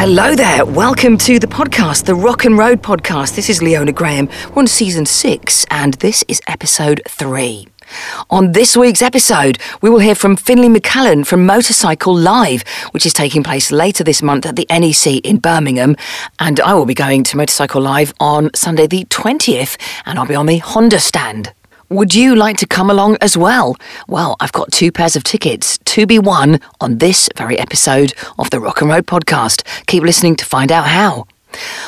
Hello there. Welcome to the podcast, the Rock and Road podcast. This is Leona Graham. We're on season six, and this is episode three. On this week's episode, we will hear from Finlay McCallan from Motorcycle Live, which is taking place later this month at the NEC in Birmingham. And I will be going to Motorcycle Live on Sunday the 20th, and I'll be on the Honda stand. Would you like to come along as well? Well, I've got two pairs of tickets to be won on this very episode of the Rock and Road podcast. Keep listening to find out how.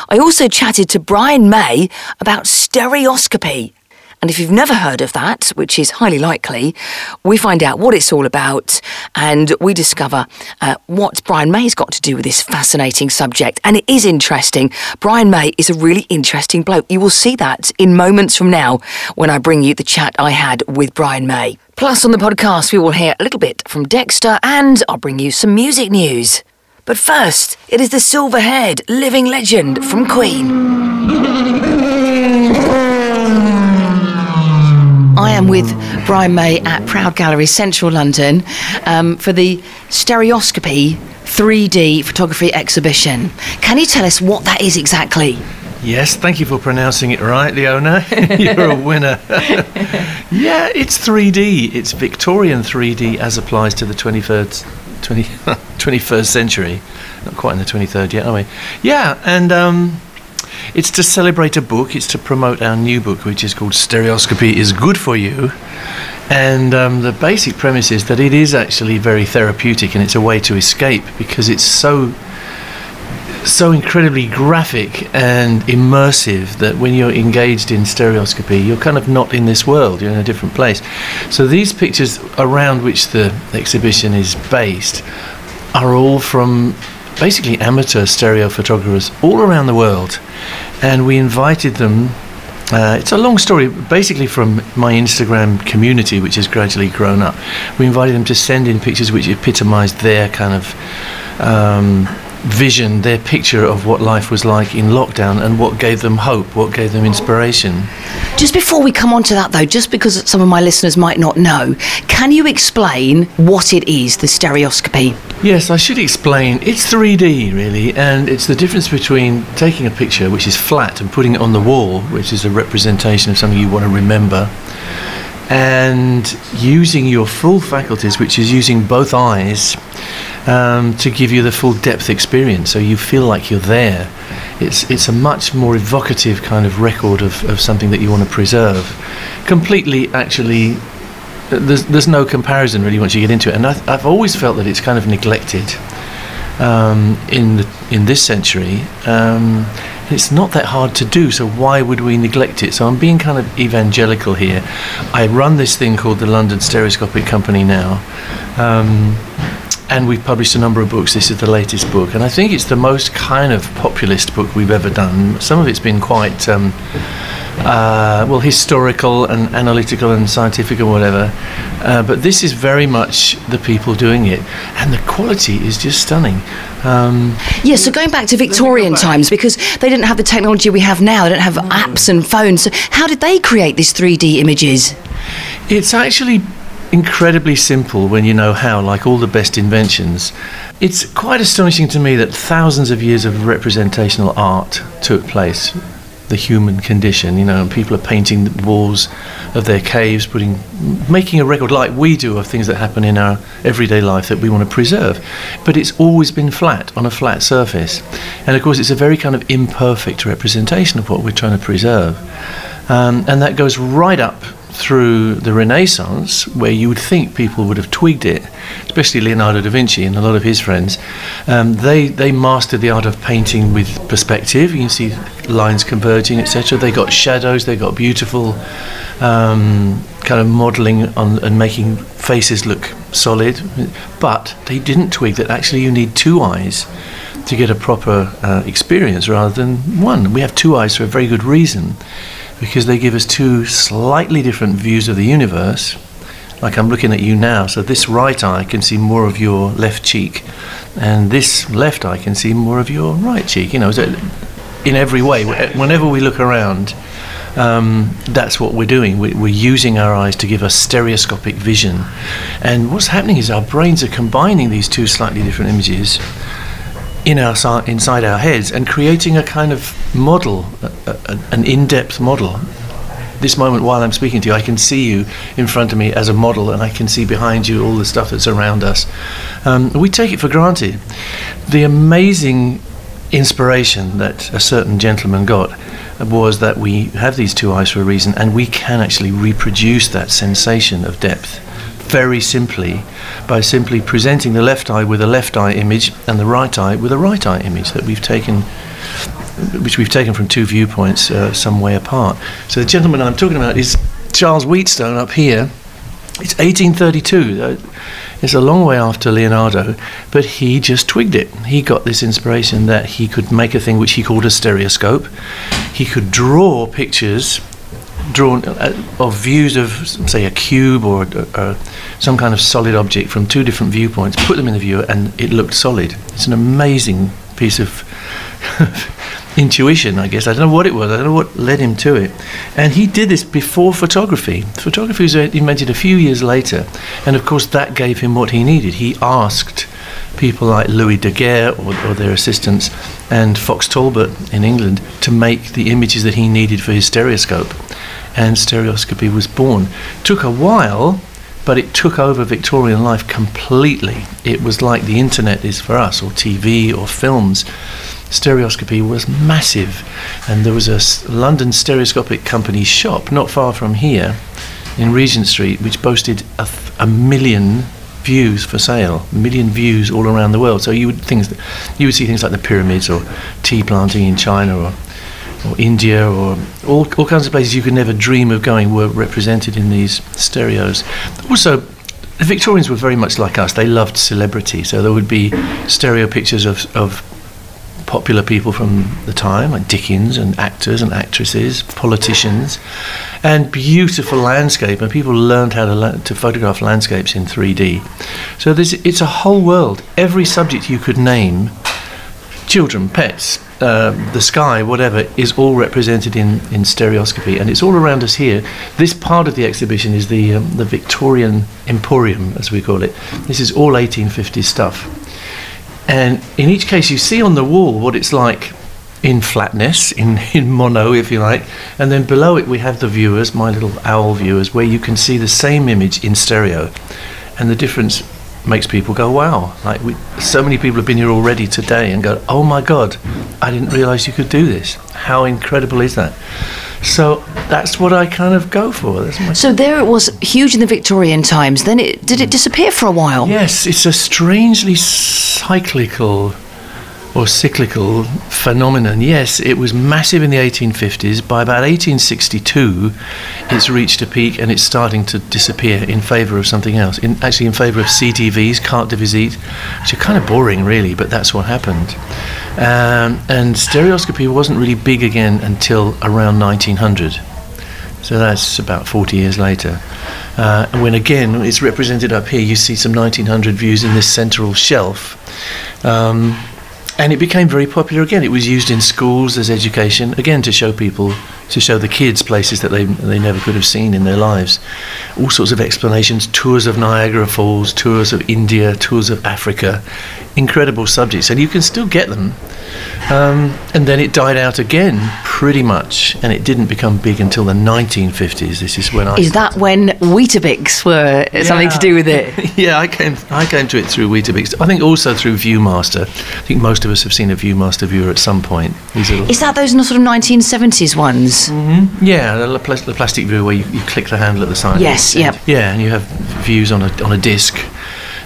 I also chatted to Brian May about stereoscopy. And if you've never heard of that, which is highly likely, we find out what it's all about and we discover uh, what Brian May's got to do with this fascinating subject. And it is interesting. Brian May is a really interesting bloke. You will see that in moments from now when I bring you the chat I had with Brian May. Plus, on the podcast, we will hear a little bit from Dexter and I'll bring you some music news. But first, it is the silver haired living legend from Queen. I am with Brian May at Proud Gallery, Central London, um, for the Stereoscopy 3D photography exhibition. Can you tell us what that is exactly? Yes, thank you for pronouncing it right, Leona. You're a winner. yeah, it's 3D. It's Victorian 3D as applies to the 23rd, 20, 21st century. Not quite in the 23rd yet, are we? Yeah, and um, it's to celebrate a book. It's to promote our new book, which is called Stereoscopy is Good for You. And um, the basic premise is that it is actually very therapeutic and it's a way to escape because it's so so incredibly graphic and immersive that when you're engaged in stereoscopy, you're kind of not in this world, you're in a different place. So these pictures around which the exhibition is based are all from basically amateur stereo photographers all around the world. And we invited them. Uh, it's a long story, basically from my Instagram community, which has gradually grown up. We invited them to send in pictures which epitomised their kind of um, vision, their picture of what life was like in lockdown and what gave them hope, what gave them inspiration. Just before we come on to that, though, just because some of my listeners might not know, can you explain what it is, the stereoscopy? Yes, I should explain. It's 3D, really, and it's the difference between taking a picture which is flat and putting it on the wall, which is a representation of something you want to remember and using your full faculties, which is using both eyes, um, to give you the full depth experience, so you feel like you're there. It's it's a much more evocative kind of record of, of something that you want to preserve. Completely, actually, there's there's no comparison really once you get into it, and I, have always felt that it's kind of neglected um, in the, in this century. Um, it's not that hard to do, so why would we neglect it? So I'm being kind of evangelical here. I run this thing called the London Stereoscopic Company now. Um, and we've published a number of books. This is the latest book, and I think it's the most kind of populist book we've ever done. Some of it's been quite um, uh, well historical and analytical and scientific and whatever, uh, but this is very much the people doing it, and the quality is just stunning. Um, yeah, so going back to Victorian times, because they didn't have the technology we have now, they don't have apps and phones. So how did they create these 3D images? It's actually incredibly simple when you know how, like all the best inventions. It's quite astonishing to me that thousands of years of representational art took place. The human condition, you know, people are painting the walls of their caves, putting, making a record like we do of things that happen in our everyday life that we want to preserve. But it's always been flat, on a flat surface. And of course, it's a very kind of imperfect representation of what we're trying to preserve. Um, and that goes right up through the Renaissance, where you would think people would have twigged it, especially Leonardo da Vinci and a lot of his friends, um, they they mastered the art of painting with perspective. You can see lines converging, etc. They got shadows. They got beautiful um, kind of modelling on and making faces look solid. But they didn't twig that actually you need two eyes to get a proper uh, experience rather than one. We have two eyes for a very good reason because they give us two slightly different views of the universe. Like I'm looking at you now, so this right eye can see more of your left cheek, and this left eye can see more of your right cheek. You know, so in every way, whenever we look around, um, that's what we're doing. We, are using our eyes to give us stereoscopic vision. And what's happening is our brains are combining these two slightly different images in our inside our heads and creating a kind of model, a, a, an in-depth model. This moment, while I'm speaking to you, I can see you in front of me as a model, and I can see behind you all the stuff that's around us. Um, we take it for granted. The amazing inspiration that a certain gentleman got was that we have these two eyes for a reason, and we can actually reproduce that sensation of depth very simply by simply presenting the left eye with a left eye image and the right eye with a right eye image that we've taken which we've taken from two viewpoints uh, some way apart. So the gentleman I'm talking about is Charles Wheatstone up here. It's 1832. Uh, it's a long way after Leonardo, but he just twigged it. He got this inspiration that he could make a thing which he called a stereoscope. He could draw pictures drawn uh, of views of, say, a cube or uh, some kind of solid object from two different viewpoints, put them in the viewer, and it looked solid. It's an amazing piece of intuition, I guess. I don't know what it was. I don't know what led him to it. And he did this before photography. Photography was invented a few years later, and of course that gave him what he needed. He asked people like Louis Daguerre or, or their assistants and Fox Talbot in England to make the images that he needed for his stereoscope. And stereoscopy was born. Took a while, but it took over Victorian life completely. It was like the internet is for us, or TV, or films stereoscopy was massive. And there was a London stereoscopic company shop not far from here in Regent Street, which boasted a, th- a million views for sale, a million views all around the world. So you would things that, you would see things like the pyramids or tea planting in China or or India or all, all kinds of places you could never dream of going were represented in these stereos. Also, the Victorians were very much like us. They loved celebrity, so there would be stereo pictures of, of popular people from the time, like Dickens and actors and actresses, politicians, and beautiful landscape. And people learned how to, la- to photograph landscapes in 3D. So it's a whole world. Every subject you could name, children, pets, uh, the sky, whatever, is all represented in, in stereoscopy, and it's all around us here. This part of the exhibition is the um, the Victorian Emporium, as we call it. This is all 1850s stuff. And in each case, you see on the wall what it's like in flatness, in, in mono, if you like. And then below it, we have the viewers, my little owl viewers, where you can see the same image in stereo. And the difference makes people go, wow. Like, we, so many people have been here already today and go, oh my God, I didn't realize you could do this. How incredible is that? So that's what I kind of go for. so there it was, huge in the Victorian times. Then it did it disappear for a while? Yes, it's a strangely cyclical or cyclical phenomenon. Yes, it was massive in the 1850s. By about 1862, it's reached a peak and it's starting to disappear in favour of something else. In, actually, in favour of CDVs, carte de visite, which are kind of boring, really, but that's what happened. Um, and stereoscopy wasn't really big again until around 1900. So that's about 40 years later. Uh, when again it's represented up here, you see some 1900 views in this central shelf. Um, and it became very popular again. It was used in schools as education, again to show people, to show the kids places that they, they never could have seen in their lives. All sorts of explanations, tours of Niagara Falls, tours of India, tours of Africa, incredible subjects, and you can still get them. Um, and then it died out again, pretty much, and it didn't become big until the 1950s. This is when I. Is that when Weetabix were yeah. something to do with it? yeah, I came I came to it through Weetabix. I think also through ViewMaster. I think most of us have seen a ViewMaster viewer at some point. Is that those sort of 1970s ones? Mm-hmm. Yeah, the, the, plastic view where you, you, click the handle at the side. Yes, yeah. Yeah, and you have views on a on a disc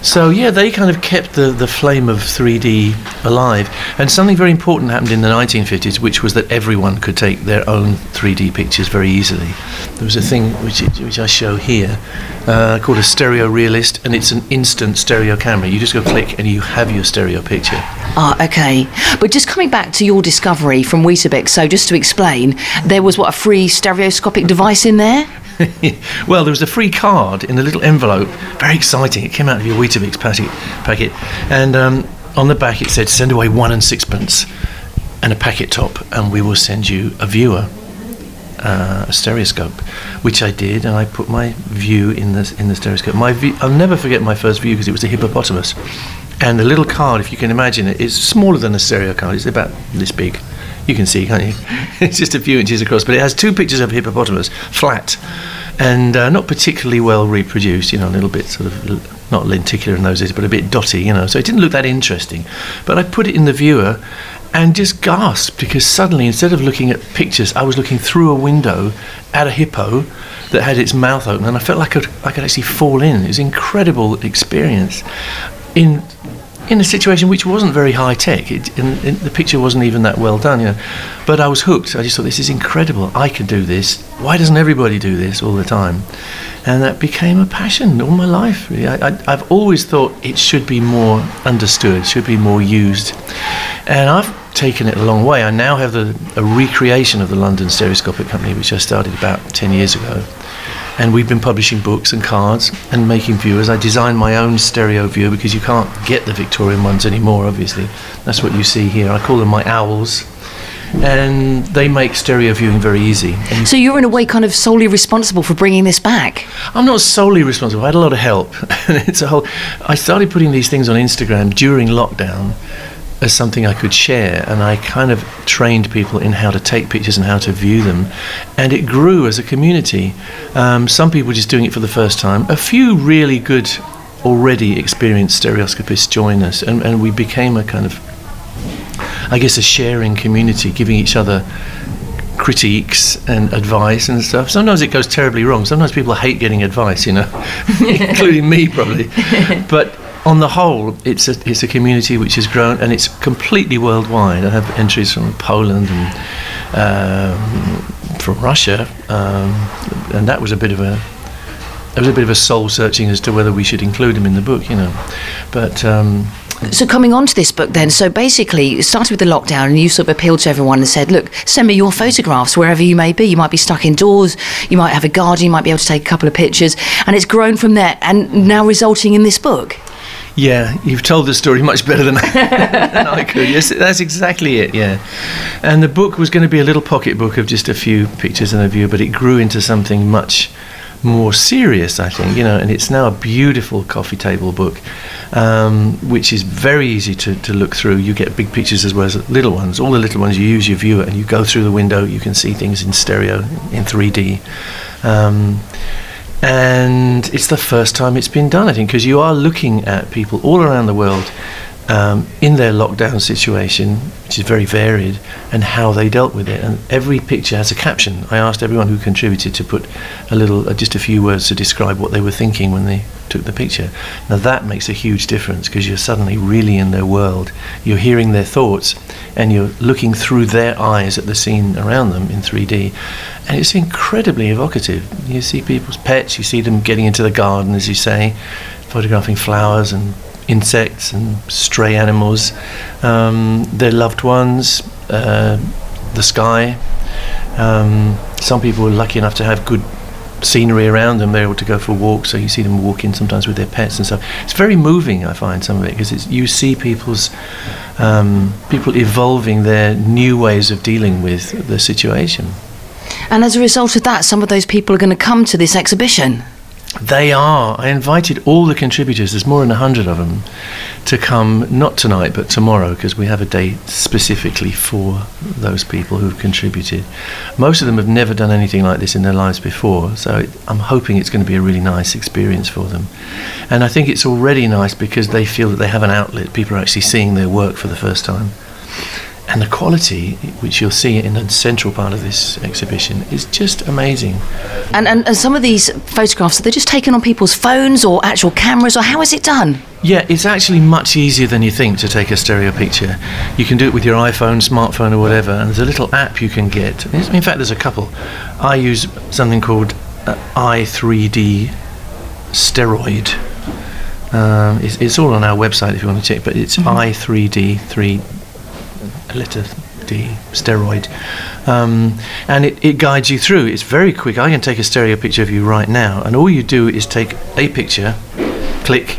so yeah, they kind of kept the, the flame of 3D alive. And something very important happened in the 1950s, which was that everyone could take their own 3D pictures very easily. There was a thing which, which I show here uh, called a stereo realist, and it's an instant stereo camera. You just go click and you have your stereo picture. Ah, okay. But just coming back to your discovery from Weetabix, so just to explain, there was what a free stereoscopic device in there? well, there was a free card in a little envelope. Very exciting. It came out of your Weetabix packet. And um, on the back it said, send away one and sixpence and a packet top, and we will send you a viewer. Uh, a stereoscope, which I did, and I put my view in the in the stereoscope. My view, I'll never forget my first view because it was a hippopotamus, And the little card, if you can imagine it, is smaller than a stereo card. It's about this big. You can see, can't you? it's just a few inches across, but it has two pictures of hippopotamus, flat, and uh, not particularly well reproduced. You know, a little bit sort of not lenticular in those days, but a bit dotty. You know, so it didn't look that interesting. But I put it in the viewer, and just gasped because suddenly, instead of looking at pictures, I was looking through a window at a hippo that had its mouth open, and I felt like I could, I could actually fall in. It was an incredible experience in in a situation which wasn't very high tech. It, in, in, the picture wasn't even that well done, you know. But I was hooked. I just thought this is incredible. I can do this. Why doesn't everybody do this all the time? And that became a passion all my life. I, I've always thought it should be more understood, should be more used, and I've taken it a long way. I now have the, a recreation of the London Stereoscopic Company, which I started about 10 years ago. And we've been publishing books and cards and making viewers. I designed my own stereo viewer because you can't get the Victorian ones anymore, obviously. That's what you see here. I call them my owls. And they make stereo viewing very easy. And so you're in a way kind of solely responsible for bringing this back. I'm not solely responsible. I had a lot of help. it's a whole. I started putting these things on Instagram during lockdown, as something I could share, and I kind of trained people in how to take pictures and how to view them, and it grew as a community. Um, some people just doing it for the first time. A few really good, already experienced stereoscopists joined us, and, and we became a kind of, I guess, a sharing community, giving each other critiques and advice and stuff. Sometimes it goes terribly wrong. Sometimes people hate getting advice, you know, including me probably. But on the whole, it's a, it's a community which has grown and it's completely worldwide. I have entries from Poland and um, from Russia, um, and that was a bit of a it was a bit of a soul searching as to whether we should include them in the book, you know. But um, so coming on to this book then, so basically it started with the lockdown and you sort of appealed to everyone and said, look, send me your photographs wherever you may be. You might be stuck indoors, you might have a garden, you might be able to take a couple of pictures. And it's grown from there and now resulting in this book. Yeah, you've told the story much better than, than I could. Yes, that's exactly it. Yeah, and the book was going to be a little pocket book of just a few pictures and a view, but it grew into something much more serious, I think. You know, and it's now a beautiful coffee table book, um, which is very easy to, to look through. You get big pictures as well as little ones. All the little ones, you use your viewer and you go through the window. You can see things in stereo, in 3D. Um, and it's the first time it's been done, I think, because you are looking at people all around the world um, in their lockdown situation, which is very varied, and how they dealt with it. And every picture has a caption. I asked everyone who contributed to put a little, uh, just a few words to describe what they were thinking when they took the picture. Now that makes a huge difference because you're suddenly really in their world. You're hearing their thoughts, and you're looking through their eyes at the scene around them in 3D. And it's incredibly evocative. You see people's pets, you see them getting into the garden, as you say, photographing flowers and insects and stray animals, um, their loved ones, uh, the sky. Um, some people are lucky enough to have good scenery around them. They're able to go for walks, so you see them walking sometimes with their pets and stuff. It's very moving, I find some of it, because you see people's um, people evolving their new ways of dealing with the situation. And as a result of that, some of those people are going to come to this exhibition. They are. I invited all the contributors, there's more than 100 of them, to come not tonight but tomorrow because we have a day specifically for those people who've contributed. Most of them have never done anything like this in their lives before, so I'm hoping it's going to be a really nice experience for them. And I think it's already nice because they feel that they have an outlet. People are actually seeing their work for the first time and the quality, which you'll see in the central part of this exhibition, is just amazing. And, and, and some of these photographs, are they just taken on people's phones or actual cameras, or how is it done? Yeah, it's actually much easier than you think to take a stereo picture. You can do it with your iPhone, smartphone, or whatever, and there's a little app you can get. In fact, there's a couple. I use something called uh, i3D Steroid. Um, it's, it's, all on our website if you want to check, but it's mm-hmm. i3D 3 letter D, steroid. Um, and it, it guides you through. It's very quick. I can take a stereo picture of you right now, and all you do is take a picture, click,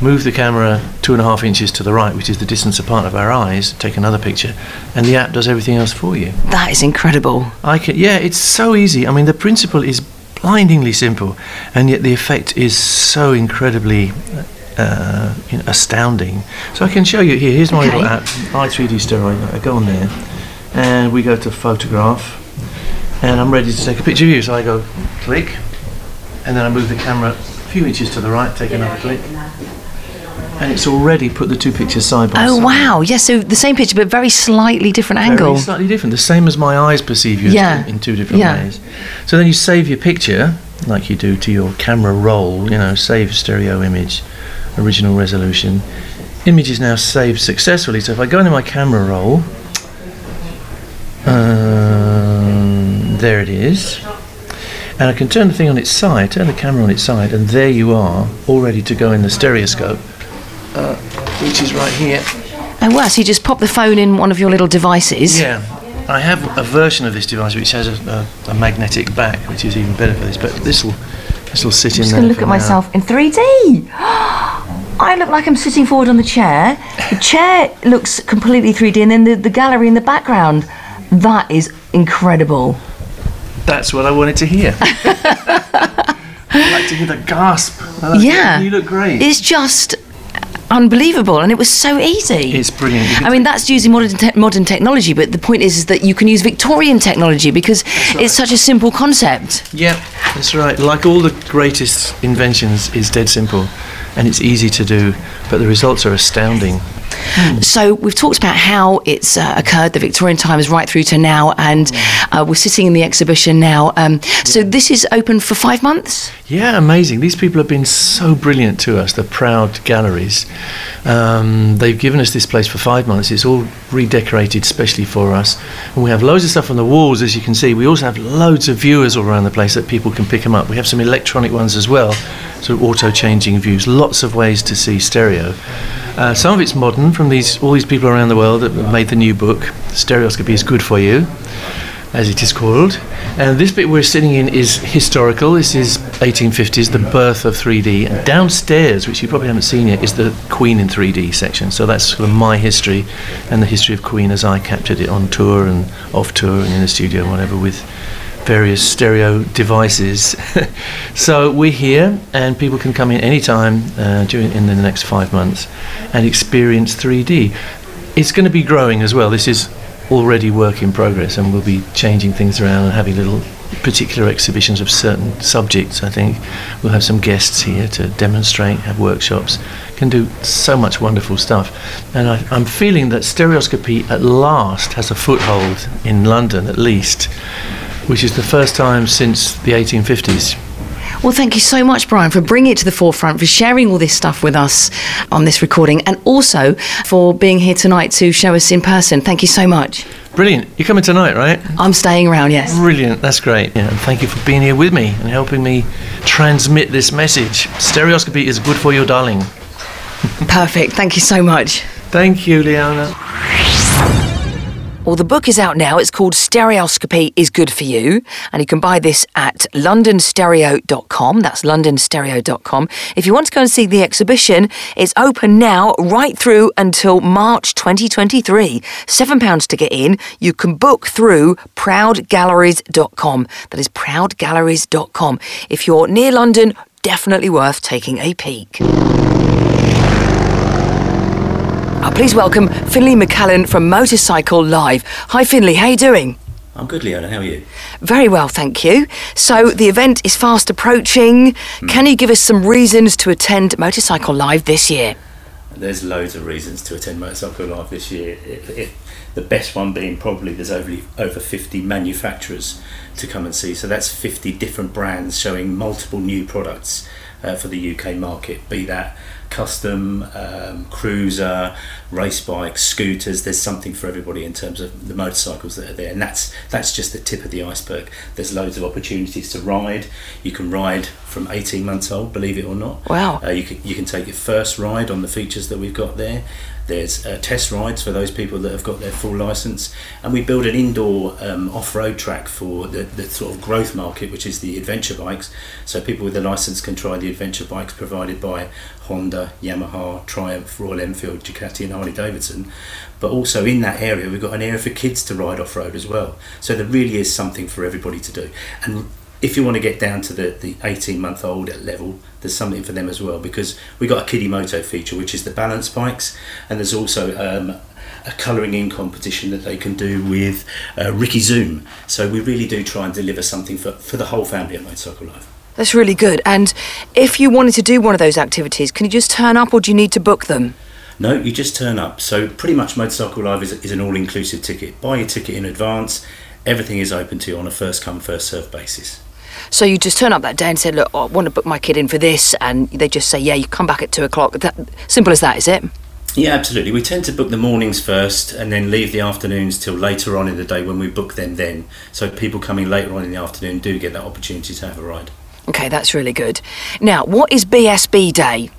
move the camera two and a half inches to the right, which is the distance apart of our eyes, take another picture, and the app does everything else for you. That is incredible. I can, yeah, it's so easy. I mean, the principle is blindingly simple, and yet the effect is so incredibly uh, you know, astounding. So I can show you here. Here's my Okay. little app, i3D Steroid. I go on there, and we go to photograph, and I'm ready to take a picture of you. So I go click, and then I move the camera a few inches to the right, take another click, and it's already put the two pictures side by Oh side. Oh wow! Yes, so the same picture but very slightly different Very angle. slightly different, the same as my eyes perceive you Yeah. in two different Yeah. ways. So then you save your picture, like you do to your camera roll, you know, save stereo image, original resolution. Image is now saved successfully. So if I go into my camera roll, um, there it is. And I can turn the thing on its side, turn the camera on its side, and there you are, all ready to go in the stereoscope, uh, which is right here. Oh wow! So you just pop the phone in one of your little devices. Yeah, I have a version of this device which has a, a, a magnetic back, which is even better for this. But this will this will sit I'm in just there. to look at now. myself in 3D. I look like I'm sitting forward on the chair. The chair looks completely 3D, and then the, the gallery in the background. That is incredible. That's what I wanted to hear. I like to hear the gasp. Like Yeah. you look great. It's just unbelievable, and it was so easy. It's brilliant. I mean, that's using modern te- modern technology, but the point is, is that you can use Victorian technology because it's such a simple concept. Yeah, that's right. Like all the greatest inventions, is dead simple, and it's easy to do, but the results are astounding. So we've talked about how it's uh, occurred, the Victorian times right through to now, and uh, we're sitting in the exhibition now. Um, so this is open for five months. Yeah, amazing. These people have been so brilliant to us, the Proud Galleries. Um, they've given us this place for five months. It's all redecorated specially for us. And we have loads of stuff on the walls, as you can see. We also have loads of viewers all around the place that people can pick them up. We have some electronic ones as well, so auto changing views. Lots of ways to see stereo. Uh, some of it's modern from these all these people around the world that made the new book. Stereoscopy is good for you as it is called. And this bit we're sitting in is historical. This is 1850s, the birth of 3D. And downstairs, which you probably haven't seen yet, is the Queen in 3D section. So that's sort of my history and the history of Queen as I captured it on tour and off tour and in the studio and whatever with various stereo devices. so we're here, and people can come in anytime uh, during in the next five months and experience 3D. It's going to be growing as well. This is already work in progress, and we'll be changing things around and having little particular exhibitions of certain subjects. I think we'll have some guests here to demonstrate, have workshops, can do so much wonderful stuff. And I, I'm feeling that stereoscopy at last has a foothold in London, at least, which is the first time since the 1850s. Well, thank you so much, Brian, for bringing it to the forefront, for sharing all this stuff with us on this recording, and also for being here tonight to show us in person. Thank you so much. Brilliant. You're coming tonight, right? I'm staying around, yes. Brilliant. That's great. Yeah, and thank you for being here with me and helping me transmit this message. Stereoscopy is good for you, darling. Perfect. Thank you so much. Thank you, Leona. Well, the book is out now. It's called Stereoscopy is Good for You. And you can buy this at londonstereo.com. That's londonstereo.com. If you want to go and see the exhibition, it's open now right through until March 2023. £7 to get in. You can book through proudgalleries.com. That is proudgalleries.com. If you're near London, definitely worth taking a peek. Uh, please welcome Finley McCallan from Motorcycle Live. Hi, Finley. How you doing? I'm good, Leona. How are you? Very well, thank you. So the event is fast approaching. Can you give us some reasons to attend Motorcycle Live this year? There's loads of reasons to attend Motorcycle Live this year. It, it, the best one being probably there's over over 50 manufacturers to come and see. So that's 50 different brands showing multiple new products uh, for the UK market. Be that custom, um, cruiser, race bikes, scooters. There's something for everybody in terms of the motorcycles that are there, and that's that's just the tip of the iceberg. There's loads of opportunities to ride. You can ride from 18 months old, believe it or not. Wow. Uh, you can you can take your first ride on the features that we've got there. There's uh, test rides for those people that have got their full license, and we build an indoor um, off-road track for the, the sort of growth market, which is the adventure bikes. So people with a license can try the adventure bikes provided by Honda, Yamaha, Triumph, Royal Enfield, Ducati, and Harley Davidson. But also in that area, we've got an area for kids to ride off-road as well. So there really is something for everybody to do, and if you want to get down to the, the 18 month old level, there's something for them as well because we've got a kiddie moto feature, which is the balance bikes, and there's also um, a colouring in competition that they can do with uh, Ricky Zoom. So we really do try and deliver something for, for the whole family at Motorcycle Live. That's really good. And if you wanted to do one of those activities, can you just turn up or do you need to book them? No, you just turn up. So pretty much Motorcycle Live is, is an all-inclusive ticket. Buy your ticket in advance. Everything is open to you on a first come first serve basis. So you just turn up that day and say, "Look, I want to book my kid in for this," and they just say, "Yeah, you come back at two o'clock." That, simple as that, is it? Yeah, absolutely. We tend to book the mornings first and then leave the afternoons till later on in the day when we book them then. So people coming later on in the afternoon do get that opportunity to have a ride. Okay, that's really good. Now, what is BSB Day?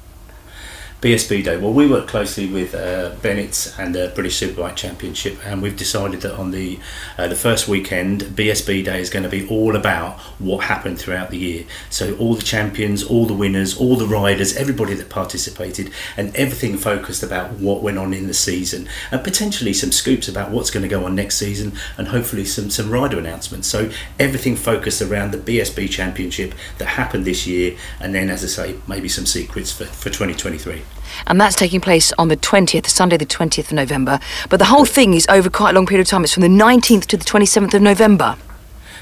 BSB Day. Well, we work closely with uh, Bennett and the British Superbike Championship, and we've decided that on the uh, the first weekend, BSB Day is going to be all about what happened throughout the year. So all the champions, all the winners, all the riders, everybody that participated, and everything focused about what went on in the season, and potentially some scoops about what's going to go on next season, and hopefully some some rider announcements. So everything focused around the BSB Championship that happened this year, and then, as I say, maybe some secrets for, for 2023 and that's taking place on the 20th, Sunday, the 20th of November. But the whole thing is over quite a long period of time. It's from the 19th to the 27th of November.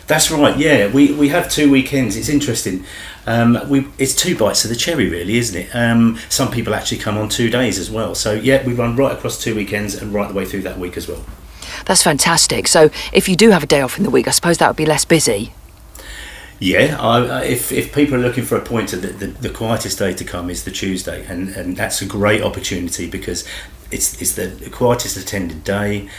That's right. Yeah, we, we have two weekends. It's interesting. Um, we it's two bites of the cherry, really, isn't it? Um, some people actually come on two days as well. So yeah, we run right across two weekends and right the way through that week as well. That's fantastic. So if you do have a day off in the week, I suppose that would be less busy. Yeah, I, if, if people are looking for a pointer, the, the, the, quietest day to come is the Tuesday, and, and that's a great opportunity because it's, it's the quietest attended day.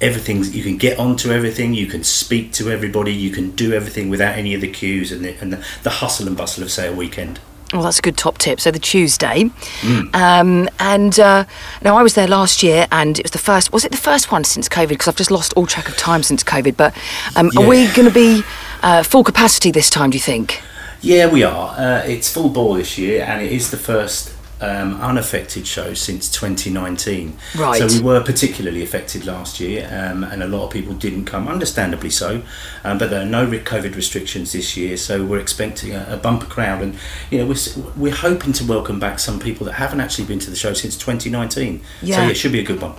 Everything you can get onto everything, you can speak to everybody, you can do everything without any of the queues and the, and the, the hustle and bustle of, say, a weekend. Well, that's a good top tip. So the Tuesday, mm. um, and uh, now I was there last year, and it was the first. Was it the first one since COVID? Because I've just lost all track of time since COVID. But um, yeah. are we going to be uh, full capacity this time? Do you think? Yeah, we are. Uh, it's full ball this year, and it is the first um, unaffected show since 2019. Right. So we were particularly affected last year, um, and a lot of people didn't come, understandably so. Um, but there are no COVID restrictions this year, so we're expecting a, a, bumper crowd, and you know we're we're hoping to welcome back some people that haven't actually been to the show since 2019. Yeah. So yeah, it should be a good one.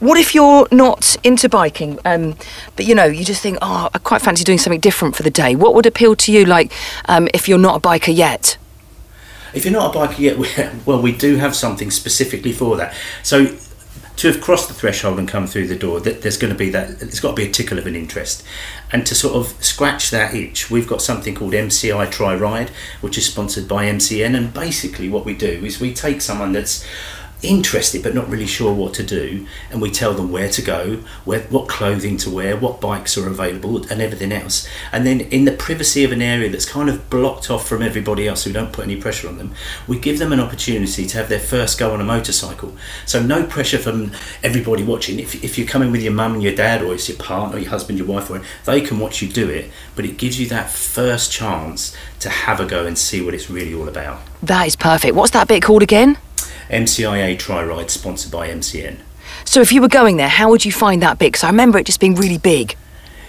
What if you're not into biking, um, but you know you just think, oh, I quite fancy doing something different for the day? What would appeal to you, like um, if you're not a biker yet? If you're not a biker yet, we, well, we do have something specifically for that. So to have crossed the threshold and come through the door, there's going to be that. There's got to be a tickle of an interest, and to sort of scratch that itch, we've got something called MCI Try Ride, which is sponsored by MCN. And basically, what we do is we take someone that's interested but not really sure what to do. And we tell them where to go where, what clothing to wear what bikes are available and everything else. And then in the privacy of an area that's kind of blocked off from everybody else we don't put any pressure on them we give them an opportunity to have their first go on a motorcycle. So no pressure from everybody watching. If, if you're coming with your mum and your dad or it's your partner your husband your wife or they can watch you do it but it gives you that first chance to have a go and see what it's really all about. That is perfect. What's that bit called again MCIA Try Ride, sponsored by MCN. So, if you were going there, how would you find that big? Because I remember it just being really big.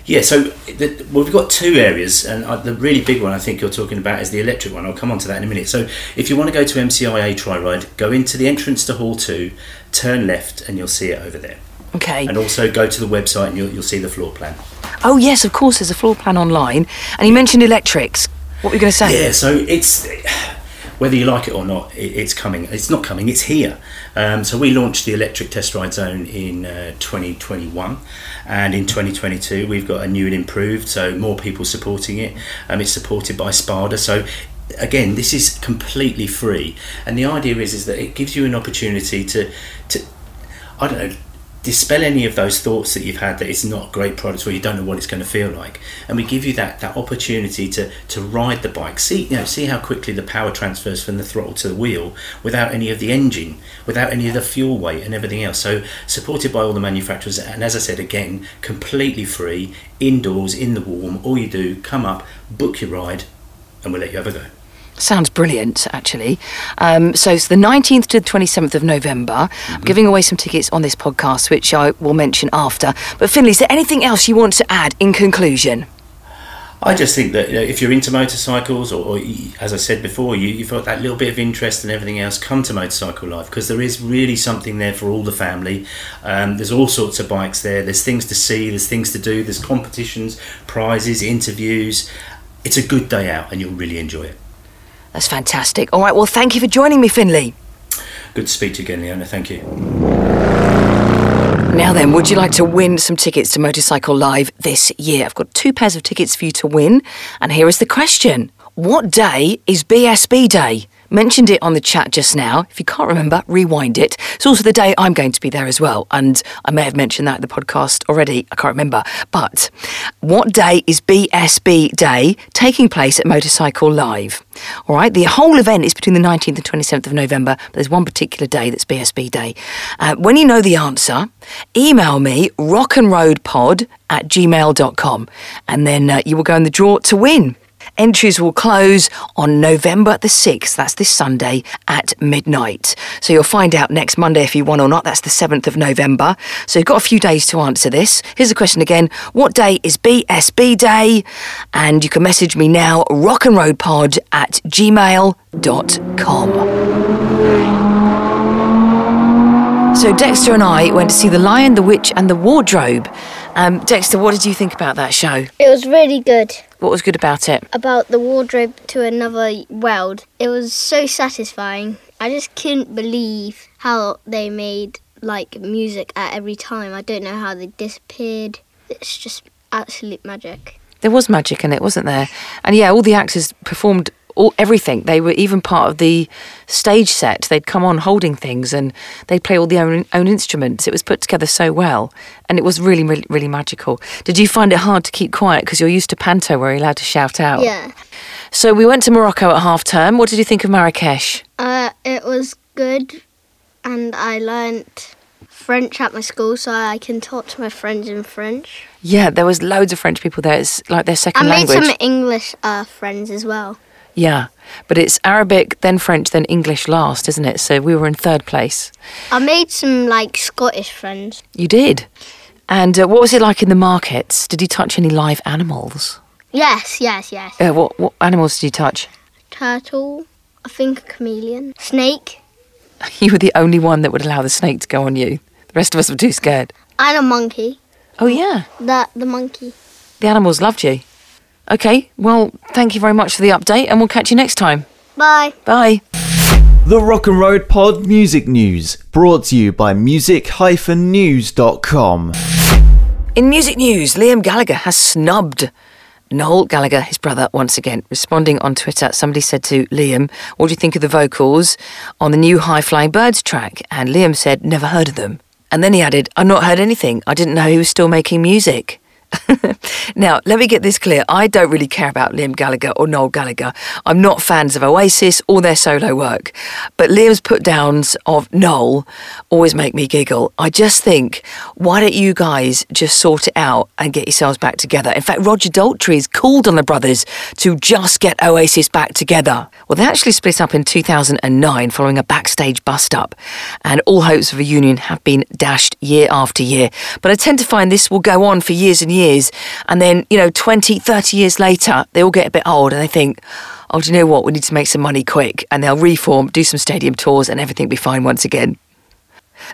Yeah, so the, well, we've got two areas, and the really big one I think you're talking about is the electric one. I'll come on to that in a minute. So, if you want to go to MCIA Try Ride, go into the entrance to Hall 2, turn left, and you'll see it over there. Okay. And also go to the website and you'll, you'll see the floor plan. Oh, yes, of course, there's a floor plan online. And you mentioned electrics. What were you going to say? Yeah, so it's whether you like it or not, it, it's coming. It's not coming. It's here. Um, so we launched the electric test ride zone in uh, 2021, and in 2022 we've got a new and improved. So more people supporting it. Um, it's supported by Spada. So again, this is completely free, and the idea is is that it gives you an opportunity to to I don't know dispel any of those thoughts that you've had that it's not a great product or you don't know what it's going to feel like. And we give you that that opportunity to to ride the bike. See you know see how quickly the power transfers from the throttle to the wheel without any of the engine without any of the fuel weight and everything else. So supported by all the manufacturers and as I said again completely free indoors in the warm all you do come up book your ride and we'll let you have a go Sounds brilliant, actually. Um, so it's the 19th to the 27th of November. Mm-hmm. I'm giving away some tickets on this podcast, which I will mention after. But Finley, is there anything else you want to add in conclusion? I just think that you know, if you're into motorcycles, or, or as I said before, you, you've got that little bit of interest and everything else, come to Motorcycle Live because there is really something there for all the family. Um, there's all sorts of bikes there. There's things to see. There's things to do. There's competitions, prizes, interviews. It's a good day out, and you'll really enjoy it. That's fantastic. All right, well, thank you for joining me, Finley. Good to speak to you again, Leona. Thank you. Now then, would you like to win some tickets to Motorcycle Live this year? I've got two pairs of tickets for you to win, and here is the question What day is BSB Day? Mentioned it on the chat just now. If you can't remember, rewind it. It's also the day I'm going to be there as well, and I may have mentioned that in the podcast already. I can't remember. But what day is BSB Day taking place at Motorcycle Live? All right, the whole event is between the 19th and 27th of November, but there's one particular day that's BSB Day. Uh, when you know the answer, email me rockandroadpod at gmail.com and then uh, you will go in the draw to win. Entries will close on November the 6th, that's this Sunday at midnight. So you'll find out next Monday if you won or not, that's the 7th of November. So you've got a few days to answer this. Here's the question again What day is BSB Day? And you can message me now, rockandroadpod at gmail.com. So Dexter and I went to see The Lion, the Witch, and the Wardrobe. Um, Dexter, what did you think about that show? It was really good. What was good about it? About the wardrobe to another world. It was so satisfying. I just couldn't believe how they made like music at every time. I don't know how they disappeared. It's just absolute magic. There was magic in it, wasn't there? And yeah, all the actors performed all everything. They were even part of the stage set. They'd come on holding things and they'd play all their own, own instruments. It was put together so well, and it was really, really, really magical. Did you find it hard to keep quiet because you're used to panto where you're allowed to shout out? Yeah. So we went to Morocco at half term. What did you think of Marrakesh? Uh, it was good, and I learnt French at my school, so I can talk to my friends in French. Yeah, there was loads of French people there. It's like their second language. I made language. some English uh, friends as well. Yeah, but it's Arabic, then French, then English last, isn't it? So we were in third place. I made some like Scottish friends. You did. And uh, what was it like in the markets? Did you touch any live animals? Yes, yes, yes. Uh, what, what animals did you touch? Turtle, I think a chameleon, snake, You were the only one that would allow the snake to go on you. The rest of us were too scared. and a monkey. Oh, yeah. The the monkey. The animals loved you. Okay, well, thank you very much for the update, and we'll catch you next time. Bye. Bye. The Rock and Road Pod Music News, brought to you by music-news.com. In music news, Liam Gallagher has snubbed Noel Gallagher, his brother, once again. Responding on Twitter, somebody said to Liam, What do you think of the vocals on the new High Flying Birds track? And Liam said, Never heard of them. And then he added, I've not heard anything. I didn't know he was still making music. now, let me get this clear. I don't really care about Liam Gallagher or Noel Gallagher. I'm not fans of Oasis or their solo work. But Liam's put downs of Noel always make me giggle. I just think, why don't you guys just sort it out and get yourselves back together? In fact, Roger Daltrey has called on the brothers to just get Oasis back together. Well, they actually split up in 2009 following a backstage bust up, and all hopes of a union have been dashed year after year. But I tend to find this will go on for years and years, and then, you know, 20, 30 years later, they all get a bit old and they think, oh, do you know what? We need to make some money quick. And they'll reform, do some stadium tours, and everything will be fine once again.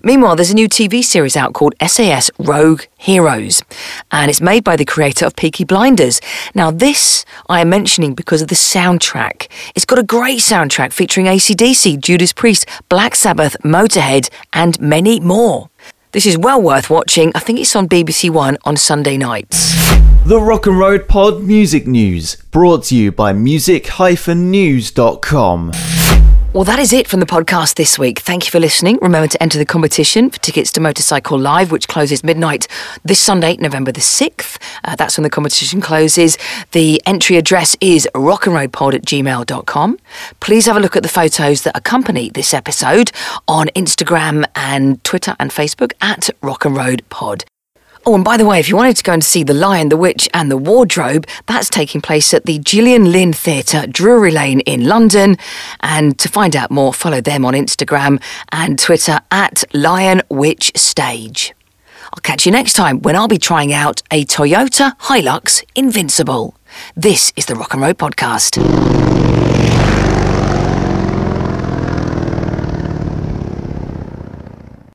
Meanwhile, there's a new TV series out called SAS Rogue Heroes, and it's made by the creator of Peaky Blinders. Now, this I am mentioning because of the soundtrack. It's got a great soundtrack featuring ACDC, Judas Priest, Black Sabbath, Motorhead, and many more. This is well worth watching. I think it's on BBC One on Sunday nights. The Rock and Road Pod Music News, brought to you by music-news.com. Well, that is it from the podcast this week. Thank you for listening. Remember to enter the competition for tickets to Motorcycle Live, which closes midnight this Sunday, November the 6th. Uh, that's when the competition closes. The entry address is rockandroadpod at gmail.com. Please have a look at the photos that accompany this episode on Instagram and Twitter and Facebook at Rock and Road Pod. Oh, and by the way, if you wanted to go and see The Lion, the Witch, and the Wardrobe, that's taking place at the Gillian Lynne Theatre, Drury Lane in London. And to find out more, follow them on Instagram and Twitter at Lion Witch Stage. I'll catch you next time when I'll be trying out a Toyota Hilux Invincible. This is the Rock and Road Podcast.